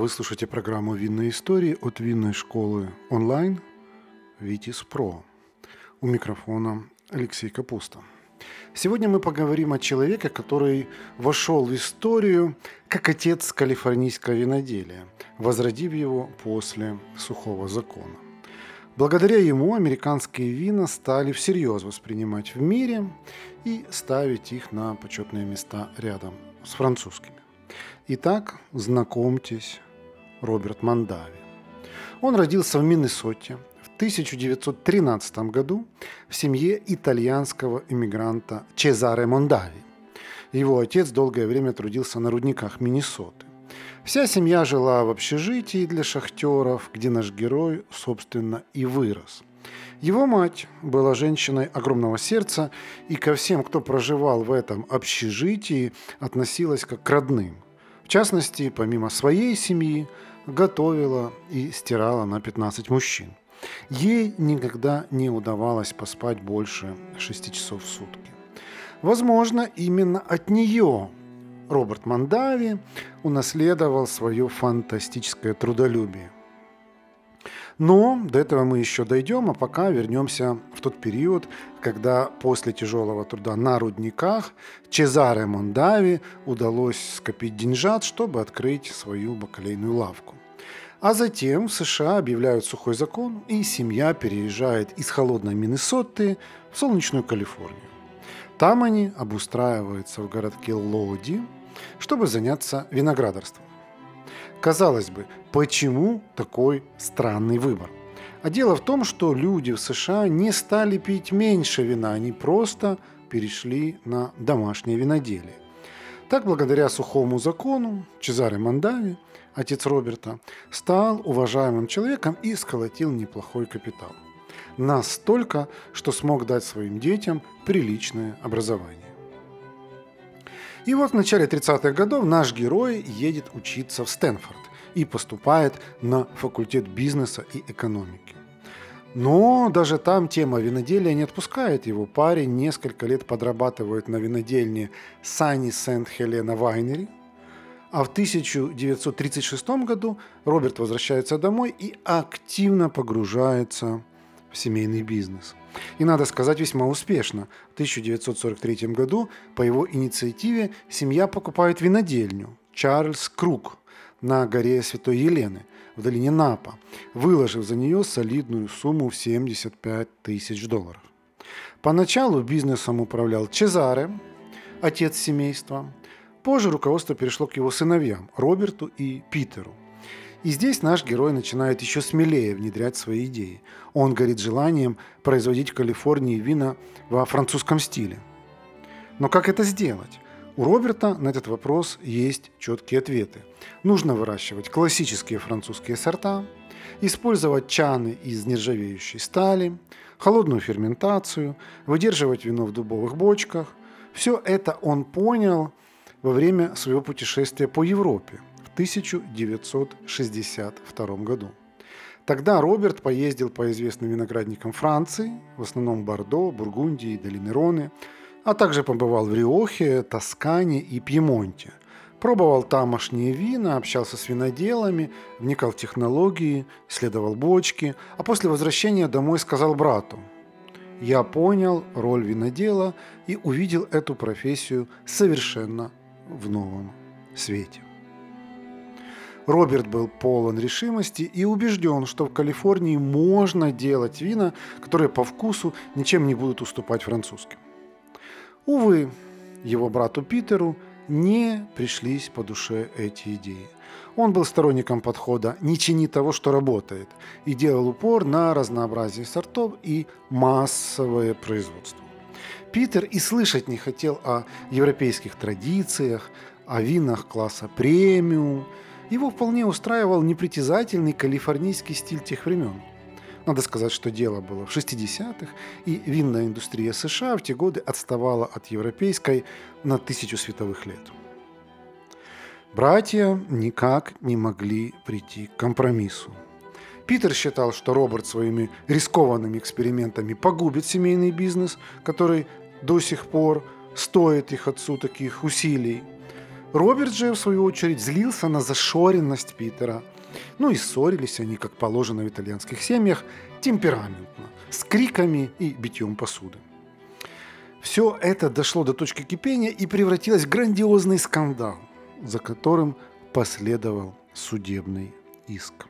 Вы слушаете программу «Винные истории» от винной школы онлайн «Витис Про». У микрофона Алексей Капуста. Сегодня мы поговорим о человеке, который вошел в историю как отец калифорнийского виноделия, возродив его после сухого закона. Благодаря ему американские вина стали всерьез воспринимать в мире и ставить их на почетные места рядом с французскими. Итак, знакомьтесь, Роберт Мандави. Он родился в Миннесоте в 1913 году в семье итальянского иммигранта Чезаре Мондави. Его отец долгое время трудился на рудниках Миннесоты. Вся семья жила в общежитии для шахтеров, где наш герой, собственно, и вырос. Его мать была женщиной огромного сердца и ко всем, кто проживал в этом общежитии, относилась как к родным – частности, помимо своей семьи, готовила и стирала на 15 мужчин. Ей никогда не удавалось поспать больше 6 часов в сутки. Возможно, именно от нее Роберт Мандави унаследовал свое фантастическое трудолюбие – но до этого мы еще дойдем, а пока вернемся в тот период, когда после тяжелого труда на рудниках Чезаре Мондави удалось скопить деньжат, чтобы открыть свою бакалейную лавку. А затем в США объявляют сухой закон, и семья переезжает из холодной Миннесоты в солнечную Калифорнию. Там они обустраиваются в городке Лоди, чтобы заняться виноградарством. Казалось бы, почему такой странный выбор? А дело в том, что люди в США не стали пить меньше вина, они просто перешли на домашнее виноделие. Так, благодаря сухому закону, Чезаре Мандави, отец Роберта, стал уважаемым человеком и сколотил неплохой капитал. Настолько, что смог дать своим детям приличное образование. И вот в начале 30-х годов наш герой едет учиться в Стэнфорд и поступает на факультет бизнеса и экономики. Но даже там тема виноделия не отпускает его. Парень несколько лет подрабатывает на винодельне Sunny Сент Хелена Вайнери. А в 1936 году Роберт возвращается домой и активно погружается семейный бизнес. И надо сказать, весьма успешно. В 1943 году по его инициативе семья покупает винодельню Чарльз Круг на горе Святой Елены в долине Напа, выложив за нее солидную сумму в 75 тысяч долларов. Поначалу бизнесом управлял Чезаре, отец семейства. Позже руководство перешло к его сыновьям Роберту и Питеру. И здесь наш герой начинает еще смелее внедрять свои идеи. Он горит желанием производить в Калифорнии вина во французском стиле. Но как это сделать? У Роберта на этот вопрос есть четкие ответы. Нужно выращивать классические французские сорта, использовать чаны из нержавеющей стали, холодную ферментацию, выдерживать вино в дубовых бочках. Все это он понял во время своего путешествия по Европе – 1962 году. Тогда Роберт поездил по известным виноградникам Франции, в основном Бордо, Бургундии, Долины Роны, а также побывал в Риохе, Тоскане и Пьемонте. Пробовал тамошние вина, общался с виноделами, вникал в технологии, исследовал бочки, а после возвращения домой сказал брату «Я понял роль винодела и увидел эту профессию совершенно в новом свете». Роберт был полон решимости и убежден, что в Калифорнии можно делать вина, которые по вкусу ничем не будут уступать французским. Увы, его брату Питеру не пришлись по душе эти идеи. Он был сторонником подхода «не чини того, что работает» и делал упор на разнообразие сортов и массовое производство. Питер и слышать не хотел о европейских традициях, о винах класса премиум – его вполне устраивал непритязательный калифорнийский стиль тех времен. Надо сказать, что дело было в 60-х, и винная индустрия США в те годы отставала от европейской на тысячу световых лет. Братья никак не могли прийти к компромиссу. Питер считал, что Роберт своими рискованными экспериментами погубит семейный бизнес, который до сих пор стоит их отцу таких усилий. Роберт же, в свою очередь, злился на зашоренность Питера. Ну и ссорились они, как положено в итальянских семьях, темпераментно, с криками и битьем посуды. Все это дошло до точки кипения и превратилось в грандиозный скандал, за которым последовал судебный иск.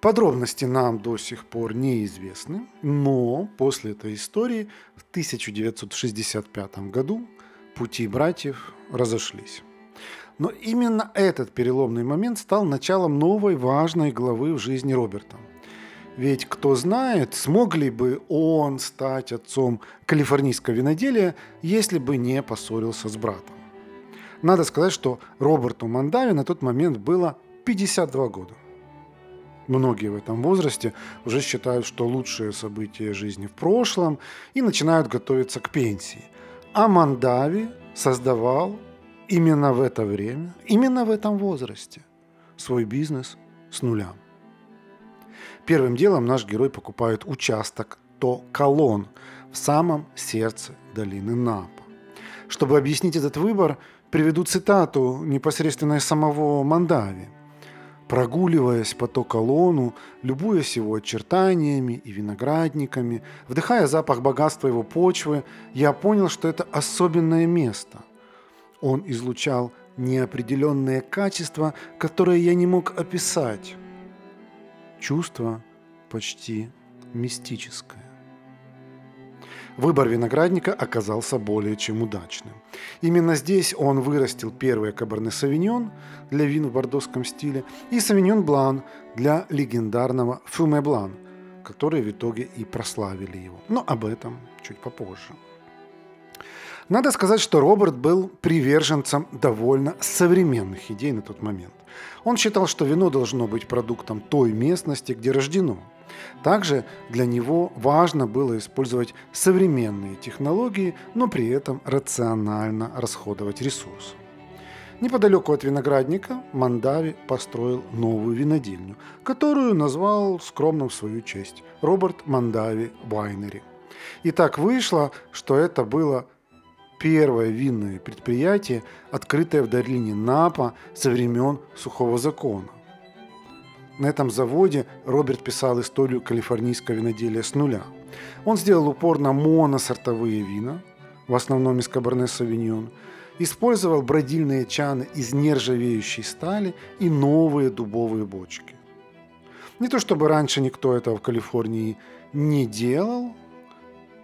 Подробности нам до сих пор неизвестны, но после этой истории в 1965 году пути братьев разошлись. Но именно этот переломный момент стал началом новой важной главы в жизни Роберта. Ведь кто знает, смог ли бы он стать отцом калифорнийского виноделия, если бы не поссорился с братом. Надо сказать, что Роберту Мандави на тот момент было 52 года. Многие в этом возрасте уже считают, что лучшие события жизни в прошлом и начинают готовиться к пенсии. А Мандави создавал именно в это время, именно в этом возрасте свой бизнес с нуля. Первым делом наш герой покупает участок то колонн в самом сердце долины Напа. Чтобы объяснить этот выбор, приведу цитату непосредственно из самого Мандави – прогуливаясь по Токолону, любуясь его очертаниями и виноградниками, вдыхая запах богатства его почвы, я понял, что это особенное место. Он излучал неопределенные качества, которые я не мог описать. Чувство почти мистическое. Выбор виноградника оказался более чем удачным. Именно здесь он вырастил первый каберне савиньон для вин в бордоском стиле и савиньон блан для легендарного фюме блан, которые в итоге и прославили его. Но об этом чуть попозже. Надо сказать, что Роберт был приверженцем довольно современных идей на тот момент. Он считал, что вино должно быть продуктом той местности, где рождено – также для него важно было использовать современные технологии, но при этом рационально расходовать ресурсы. Неподалеку от виноградника Мандави построил новую винодельню, которую назвал скромно в свою честь Роберт Мандави Вайнери. И так вышло, что это было первое винное предприятие, открытое в долине Напа со времен Сухого закона. На этом заводе Роберт писал историю калифорнийского виноделия с нуля. Он сделал упор на моносортовые вина, в основном из Каберне Савиньон, использовал бродильные чаны из нержавеющей стали и новые дубовые бочки. Не то чтобы раньше никто этого в Калифорнии не делал,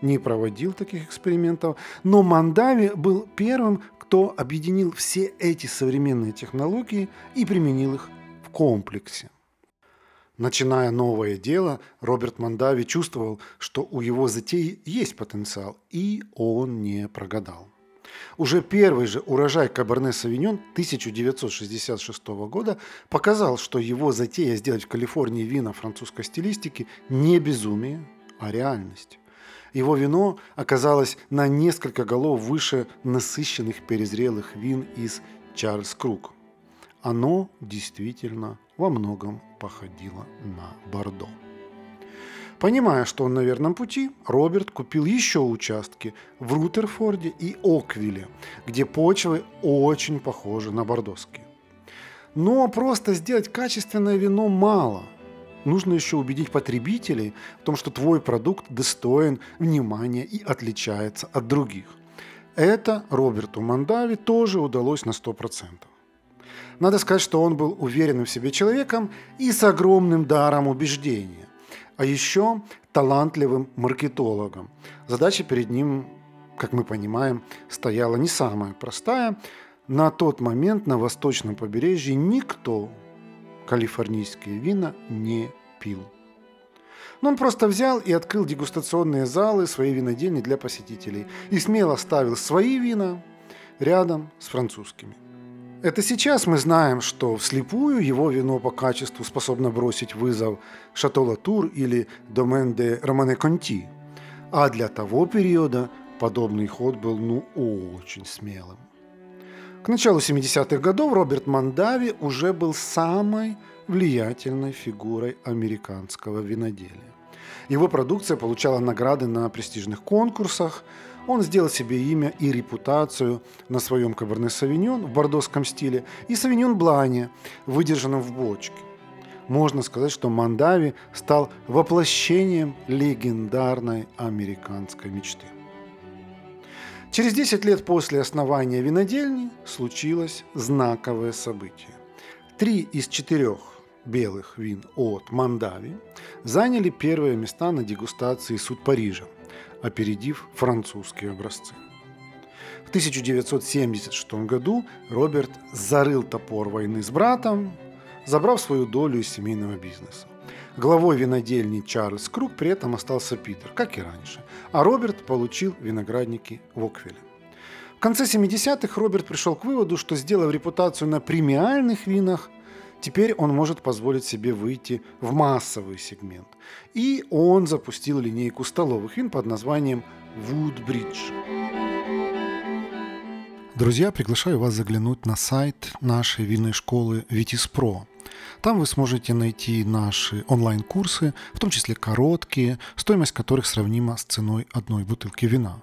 не проводил таких экспериментов, но Мандави был первым, кто объединил все эти современные технологии и применил их в комплексе. Начиная новое дело, Роберт Мандави чувствовал, что у его затеи есть потенциал, и он не прогадал. Уже первый же урожай Каберне Савиньон 1966 года показал, что его затея сделать в Калифорнии вина французской стилистики не безумие, а реальность. Его вино оказалось на несколько голов выше насыщенных перезрелых вин из Чарльз Круг. Оно действительно во многом походило на Бордо. Понимая, что он на верном пути, Роберт купил еще участки в Рутерфорде и Оквилле, где почвы очень похожи на бордоские. Но просто сделать качественное вино мало. Нужно еще убедить потребителей в том, что твой продукт достоин внимания и отличается от других. Это Роберту Мандави тоже удалось на 100%. Надо сказать, что он был уверенным в себе человеком и с огромным даром убеждения. А еще талантливым маркетологом. Задача перед ним, как мы понимаем, стояла не самая простая. На тот момент на восточном побережье никто калифорнийские вина не пил. Но он просто взял и открыл дегустационные залы своей винодельни для посетителей и смело ставил свои вина рядом с французскими. Это сейчас мы знаем, что вслепую его вино по качеству способно бросить вызов Шато Латур или Домен де Романе Конти. А для того периода подобный ход был ну очень смелым. К началу 70-х годов Роберт Мандави уже был самой влиятельной фигурой американского виноделия. Его продукция получала награды на престижных конкурсах. Он сделал себе имя и репутацию на своем Каберне Савиньон в бордоском стиле и Савиньон Блане, выдержанном в бочке. Можно сказать, что Мандави стал воплощением легендарной американской мечты. Через 10 лет после основания винодельни случилось знаковое событие. Три из четырех белых вин от Мандави заняли первые места на дегустации суд Парижа, опередив французские образцы. В 1976 году Роберт зарыл топор войны с братом, забрав свою долю из семейного бизнеса. Главой винодельни Чарльз Круг при этом остался Питер, как и раньше, а Роберт получил виноградники в Оквиле. В конце 70-х Роберт пришел к выводу, что сделав репутацию на премиальных винах, Теперь он может позволить себе выйти в массовый сегмент. И он запустил линейку столовых вин под названием Woodbridge. Друзья, приглашаю вас заглянуть на сайт нашей винной школы Vitis Pro. Там вы сможете найти наши онлайн-курсы, в том числе короткие, стоимость которых сравнима с ценой одной бутылки вина.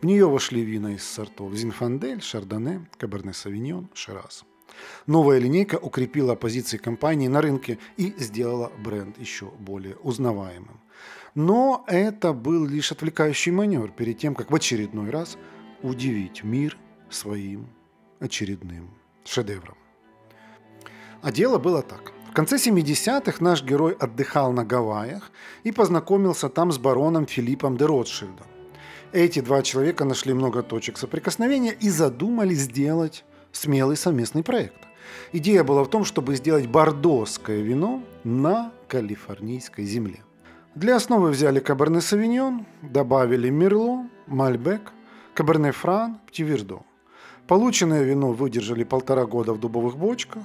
В нее вошли вина из сортов Зинфандель, Шардоне, Каберне Савиньон, Шираз. Новая линейка укрепила позиции компании на рынке и сделала бренд еще более узнаваемым. Но это был лишь отвлекающий маневр перед тем, как в очередной раз удивить мир своим очередным шедевром. А дело было так. В конце 70-х наш герой отдыхал на Гавайях и познакомился там с бароном Филиппом де Ротшильдом. Эти два человека нашли много точек соприкосновения и задумали сделать смелый совместный проект. Идея была в том, чтобы сделать бордоское вино на калифорнийской земле. Для основы взяли Каберне Савиньон, добавили Мерло, Мальбек, Каберне Фран, Птивердо. Полученное вино выдержали полтора года в дубовых бочках.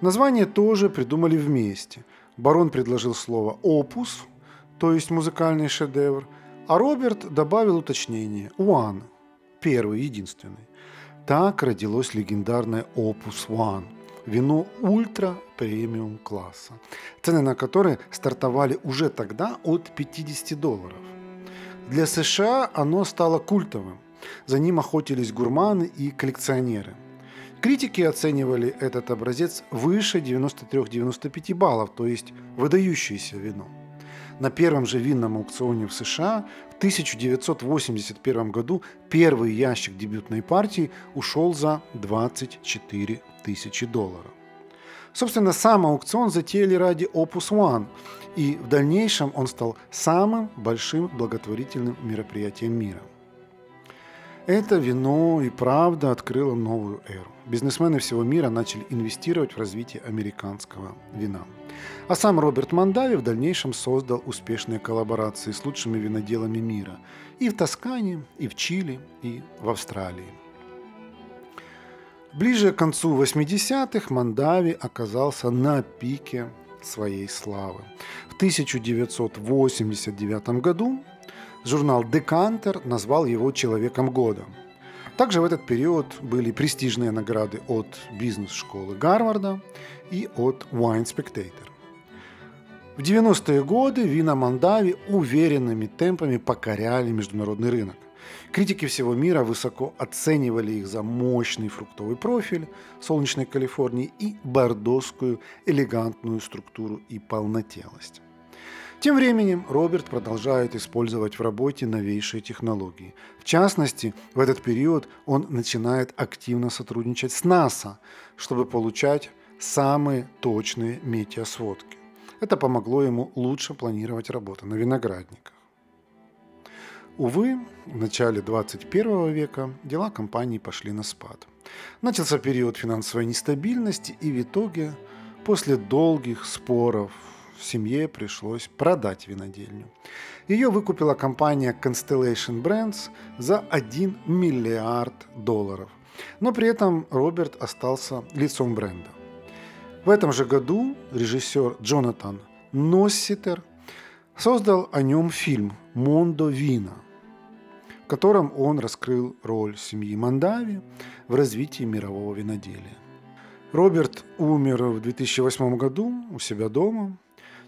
Название тоже придумали вместе. Барон предложил слово «опус», то есть музыкальный шедевр, а Роберт добавил уточнение «one», первый, единственный. Так родилось легендарное Opus One – вино ультра премиум класса, цены на которое стартовали уже тогда от 50 долларов. Для США оно стало культовым. За ним охотились гурманы и коллекционеры. Критики оценивали этот образец выше 93-95 баллов, то есть выдающееся вино. На первом же винном аукционе в США в 1981 году первый ящик дебютной партии ушел за 24 тысячи долларов. Собственно, сам аукцион затеяли ради Opus One, и в дальнейшем он стал самым большим благотворительным мероприятием мира. Это вино и правда открыло новую эру. Бизнесмены всего мира начали инвестировать в развитие американского вина. А сам Роберт Мандави в дальнейшем создал успешные коллаборации с лучшими виноделами мира и в Тоскане, и в Чили, и в Австралии. Ближе к концу 80-х Мандави оказался на пике своей славы. В 1989 году журнал «Декантер» назвал его «Человеком года». Также в этот период были престижные награды от бизнес-школы Гарварда и от Wine Spectator. В 90-е годы вина Мандави уверенными темпами покоряли международный рынок. Критики всего мира высоко оценивали их за мощный фруктовый профиль солнечной Калифорнии и бордоскую элегантную структуру и полнотелость. Тем временем Роберт продолжает использовать в работе новейшие технологии. В частности, в этот период он начинает активно сотрудничать с НАСА, чтобы получать самые точные метеосводки. Это помогло ему лучше планировать работу на виноградниках. Увы, в начале 21 века дела компании пошли на спад. Начался период финансовой нестабильности и в итоге, после долгих споров, семье пришлось продать винодельню. Ее выкупила компания Constellation Brands за 1 миллиард долларов. Но при этом Роберт остался лицом бренда. В этом же году режиссер Джонатан Носситер создал о нем фильм «Мондо Вина», в котором он раскрыл роль семьи Мандави в развитии мирового виноделия. Роберт умер в 2008 году у себя дома.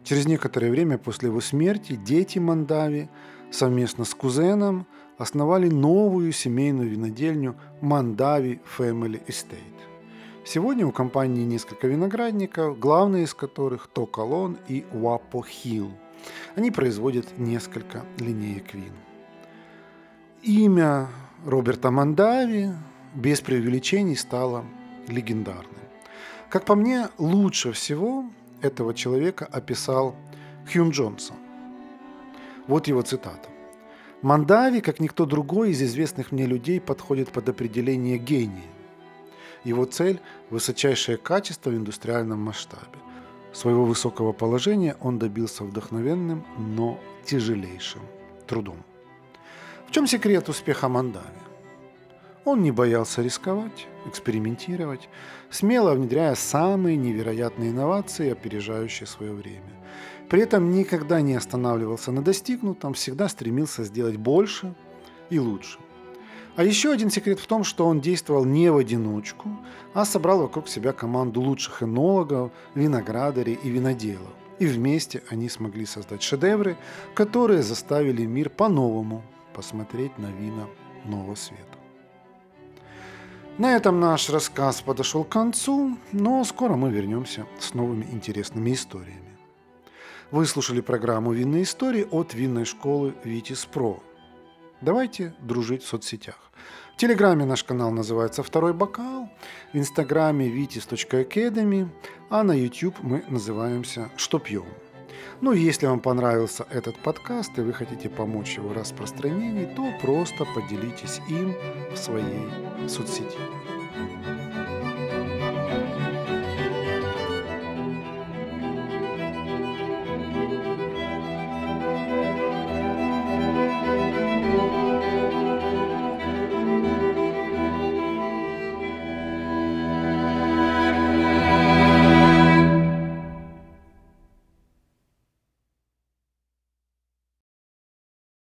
Через некоторое время после его смерти дети Мандави совместно с кузеном основали новую семейную винодельню Мандави Family Estate. Сегодня у компании несколько виноградников, главные из которых Токалон и Уапо Хилл. Они производят несколько линеек вин. Имя Роберта Мандави без преувеличений стало легендарным. Как по мне, лучше всего этого человека описал Хьюн Джонсон. Вот его цитата. «Мандави, как никто другой из известных мне людей, подходит под определение гения. Его цель – высочайшее качество в индустриальном масштабе. Своего высокого положения он добился вдохновенным, но тяжелейшим трудом. В чем секрет успеха Мандави? Он не боялся рисковать, экспериментировать, смело внедряя самые невероятные инновации, опережающие свое время. При этом никогда не останавливался на достигнутом, всегда стремился сделать больше и лучше. А еще один секрет в том, что он действовал не в одиночку, а собрал вокруг себя команду лучших энологов, виноградарей и виноделов. И вместе они смогли создать шедевры, которые заставили мир по-новому посмотреть на вина нового света. На этом наш рассказ подошел к концу, но скоро мы вернемся с новыми интересными историями. Вы слушали программу «Винные истории» от винной школы «Витис Про». Давайте дружить в соцсетях. В Телеграме наш канал называется «Второй бокал», в Инстаграме vitis.academy, а на YouTube мы называемся «Что пьем?». Ну, если вам понравился этот подкаст и вы хотите помочь его распространению, то просто поделитесь им в своей соцсети.